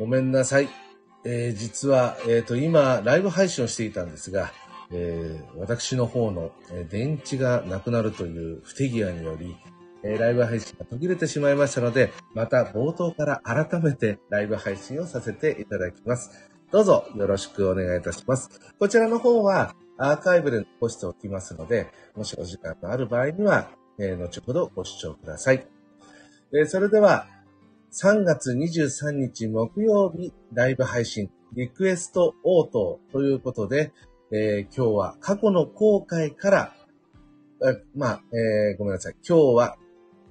ごめんなさい。えー、実は、えっ、と、今、ライブ配信をしていたんですが、えー、私の方の、え電池がなくなるという不手際により、えライブ配信が途切れてしまいましたので、また冒頭から改めてライブ配信をさせていただきます。どうぞよろしくお願いいたします。こちらの方はアーカイブで残しておきますので、もしお時間のある場合には、え後ほどご視聴ください。えそれでは、3月23日木曜日ライブ配信、リクエスト応答ということで、えー今日は過去の後悔から、まあ、えーごめんなさい。今日は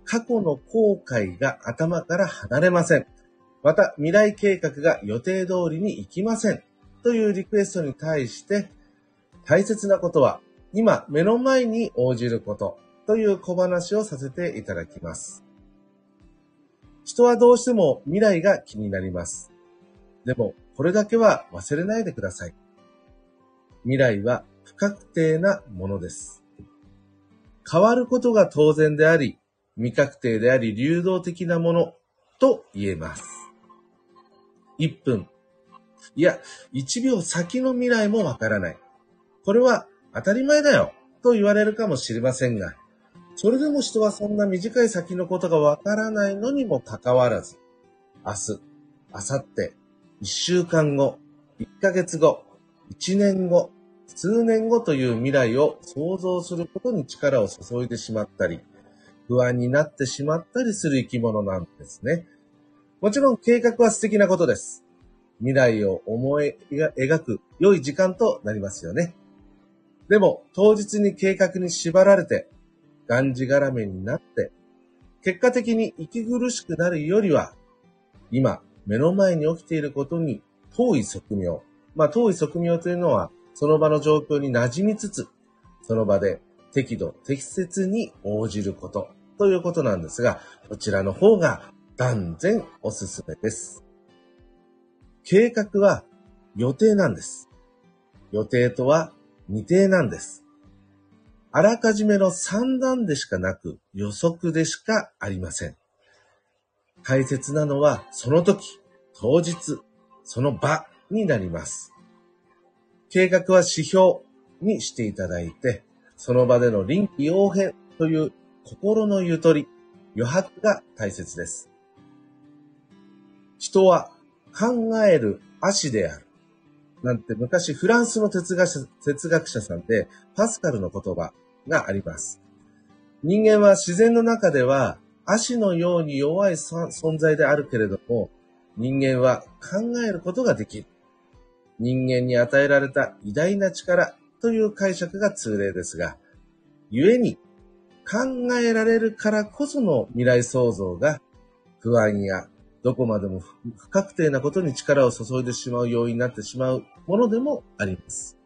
過去の後悔が頭から離れません。また、未来計画が予定通りに行きません。というリクエストに対して、大切なことは、今目の前に応じることという小話をさせていただきます。人はどうしても未来が気になります。でも、これだけは忘れないでください。未来は不確定なものです。変わることが当然であり、未確定であり流動的なものと言えます。1分。いや、1秒先の未来もわからない。これは当たり前だよと言われるかもしれませんが、それでも人はそんな短い先のことがわからないのにもかかわらず、明日、明後日、1週間後、1ヶ月後、1年後、数年後という未来を想像することに力を注いでしまったり、不安になってしまったりする生き物なんですね。もちろん計画は素敵なことです。未来を思い描く良い時間となりますよね。でも、当日に計画に縛られて、がんじがらめになって、結果的に息苦しくなるよりは、今、目の前に起きていることに遠い側面。まあ、遠い側面というのは、その場の状況に馴染みつつ、その場で適度、適切に応じることということなんですが、こちらの方が断然おすすめです。計画は予定なんです。予定とは未定なんです。あらかじめの算段でしかなく予測でしかありません。大切なのはその時、当日、その場になります。計画は指標にしていただいて、その場での臨機応変という心のゆとり、余白が大切です。人は考える足である。なんて昔フランスの哲学者哲学者さんでパスカルの言葉があります。人間は自然の中では足のように弱い存在であるけれども、人間は考えることができる。人間に与えられた偉大な力という解釈が通例ですが、故に考えられるからこその未来創造が不安やどこまでも不確定なことに力を注いでしまう要因になってしまうものでもあります。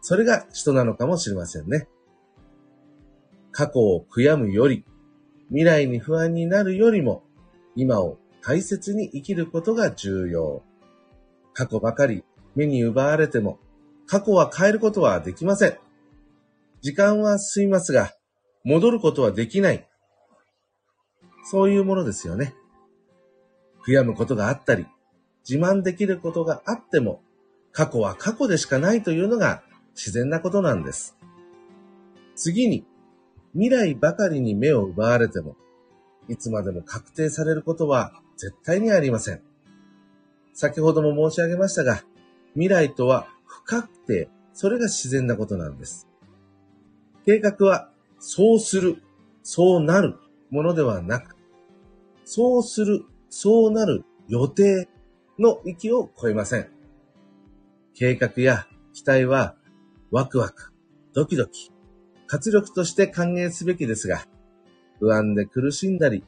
それが人なのかもしれませんね。過去を悔やむより、未来に不安になるよりも、今を大切に生きることが重要。過去ばかり目に奪われても、過去は変えることはできません。時間は進みますが、戻ることはできない。そういうものですよね。悔やむことがあったり、自慢できることがあっても、過去は過去でしかないというのが自然なことなんです。次に、未来ばかりに目を奪われても、いつまでも確定されることは絶対にありません。先ほども申し上げましたが、未来とは不確定、それが自然なことなんです。計画は、そうする、そうなるものではなく、そうする、そうなる予定の域を超えません。計画や期待は、ワクワク、ドキドキ、活力として歓迎すべきですが、不安で苦しんだり、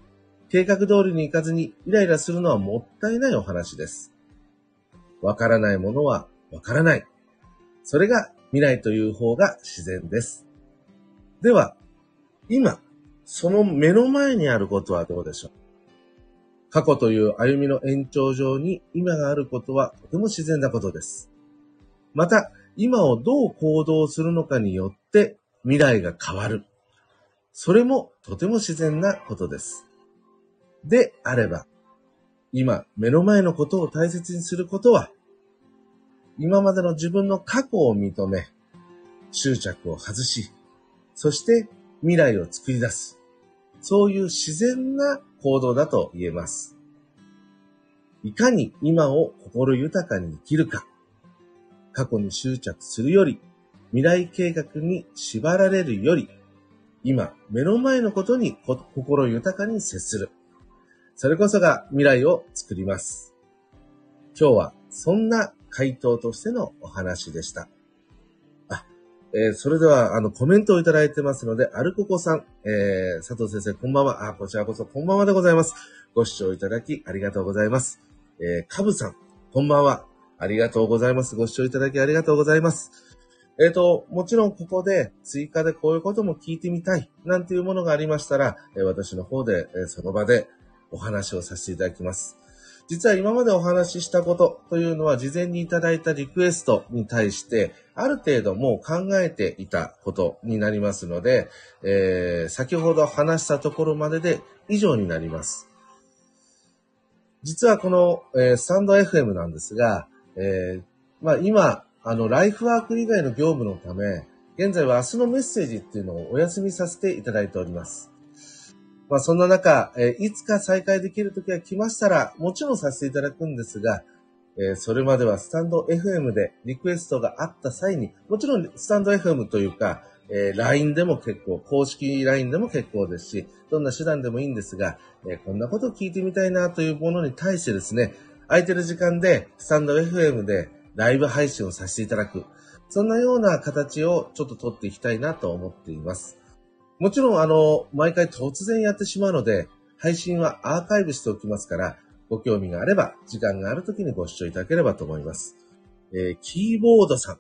計画通りに行かずにイライラするのはもったいないお話です。わからないものはわからない。それが未来という方が自然です。では、今、その目の前にあることはどうでしょう？過去という歩みの延長上に今があることはとても自然なことです。また、今をどう行動するのかによって未来が変わる。それもとても自然なことです。であれば、今、目の前のことを大切にすることは、今までの自分の過去を認め、執着を外し、そして未来を作り出す。そういう自然な行動だと言えます。いかに今を心豊かに生きるか。過去に執着するより、未来計画に縛られるより、今、目の前のことに心豊かに接する。それこそが未来を作ります。今日はそんな回答としてのお話でした。えー、それでは、あの、コメントをいただいてますので、アルココさん、えー、佐藤先生、こんばんは。あ、こちらこそ、こんばんはでございます。ご視聴いただき、ありがとうございます。えー、カブさん、こんばんは。ありがとうございます。ご視聴いただきありがとうございます。えっ、ー、と、もちろんここで追加でこういうことも聞いてみたいなんていうものがありましたら、え私の方で、えその場でお話をさせていただきます。実は今までお話ししたことというのは事前にいただいたリクエストに対してある程度もう考えていたことになりますので、えー、先ほど話したところまでで以上になります。実はこの、えー、スタンド FM なんですが、えー、まあ今、あの、ライフワーク以外の業務のため、現在は明日のメッセージっていうのをお休みさせていただいております。まあそんな中、えいつか再開できる時が来ましたら、もちろんさせていただくんですが、えそれまではスタンド FM でリクエストがあった際に、もちろんスタンド FM というか、え LINE でも結構、公式 LINE でも結構ですし、どんな手段でもいいんですが、えこんなことを聞いてみたいなというものに対してですね、空いてる時間でスタンド FM でライブ配信をさせていただく。そんなような形をちょっと取っていきたいなと思っています。もちろん、あの、毎回突然やってしまうので、配信はアーカイブしておきますから、ご興味があれば、時間がある時にご視聴いただければと思います。えー、キーボードさん、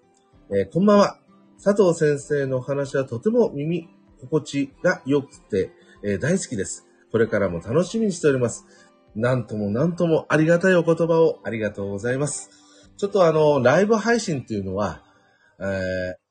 えー、こんばんは。佐藤先生のお話はとても耳心地が良くて、えー、大好きです。これからも楽しみにしております。なんともなんともありがたいお言葉をありがとうございます。ちょっとあの、ライブ配信っていうのは、えー、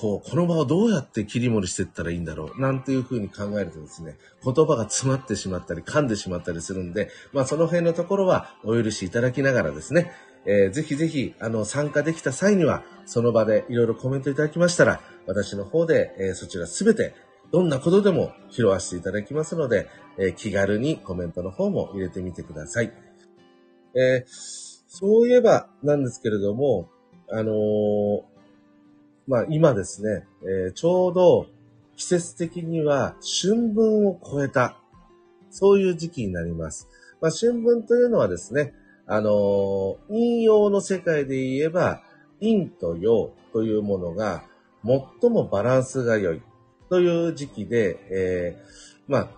こう、この場をどうやって切り盛りしていったらいいんだろう、なんていうふうに考えるとですね、言葉が詰まってしまったり、噛んでしまったりするんで、まあその辺のところはお許しいただきながらですね、えー、ぜひぜひ、あの、参加できた際には、その場でいろいろコメントいただきましたら、私の方で、えー、そちらすべて、どんなことでも拾わせていただきますので、えー、気軽にコメントの方も入れてみてください。えーそういえばなんですけれども、あのー、まあ今ですね、えー、ちょうど季節的には春分を超えた、そういう時期になります。まあ春分というのはですね、あのー、陰陽の世界で言えば、陰と陽というものが最もバランスが良いという時期で、えー、まあ、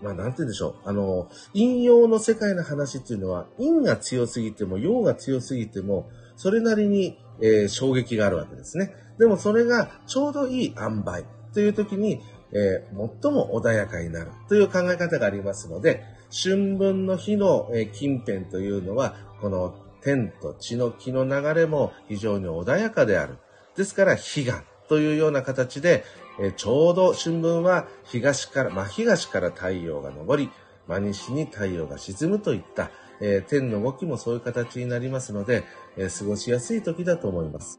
まあ、なんて言うんでしょう。あの、陰陽の世界の話っていうのは、陰が強すぎても、陽が強すぎても、それなりに、えー、衝撃があるわけですね。でもそれがちょうどいい塩梅という時に、えー、最も穏やかになるという考え方がありますので、春分の日の、え、近辺というのは、この天と地の気の流れも非常に穏やかである。ですから、悲願というような形で、えちょうど春分は東から、真東から太陽が昇り、真西に太陽が沈むといった、えー、天の動きもそういう形になりますので、えー、過ごしやすい時だと思います。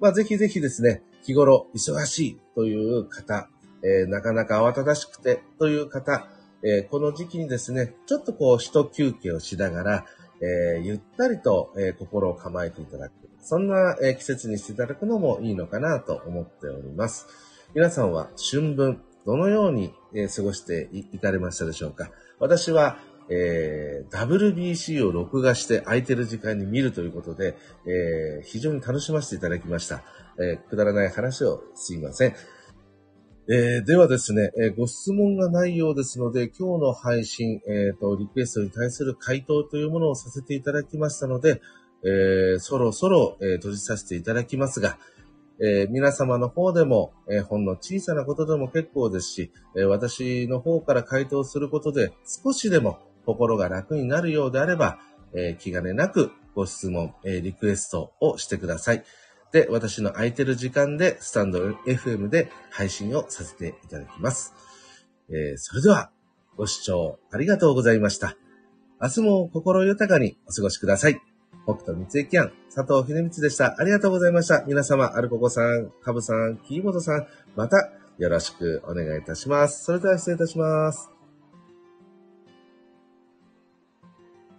まあ、ぜひぜひですね、日頃忙しいという方、えー、なかなか慌ただしくてという方、えこの時期にですね、ちょっとこう、一休憩をしながら、えゆったりと、え心を構えていただく。そんな、え季節にしていただくのもいいのかなと思っております。皆さんは春分、どのように、え過ごしていかれましたでしょうか？私は、えー、WBC を録画して空いてる時間に見るということで、えー、非常に楽しませていただきました。えー、くだらない話をすいません。えー、ではですね、えー、ご質問がないようですので、今日の配信、えー、と、リクエストに対する回答というものをさせていただきましたので、えー、そろそろ、えー、閉じさせていただきますが、えー、皆様の方でも、えー、ほんの小さなことでも結構ですし、えー、私の方から回答することで少しでも心が楽になるようであれば、え気兼ねなくご質問、えリクエストをしてください。で、私の空いてる時間でスタンド FM で配信をさせていただきます。えそれでは、ご視聴ありがとうございました。明日も心豊かにお過ごしください。北斗三井キャン、佐藤秀光でした。ありがとうございました。皆様、アルココさん、カブさん、キーボードさん、またよろしくお願いいたします。それでは失礼いたします。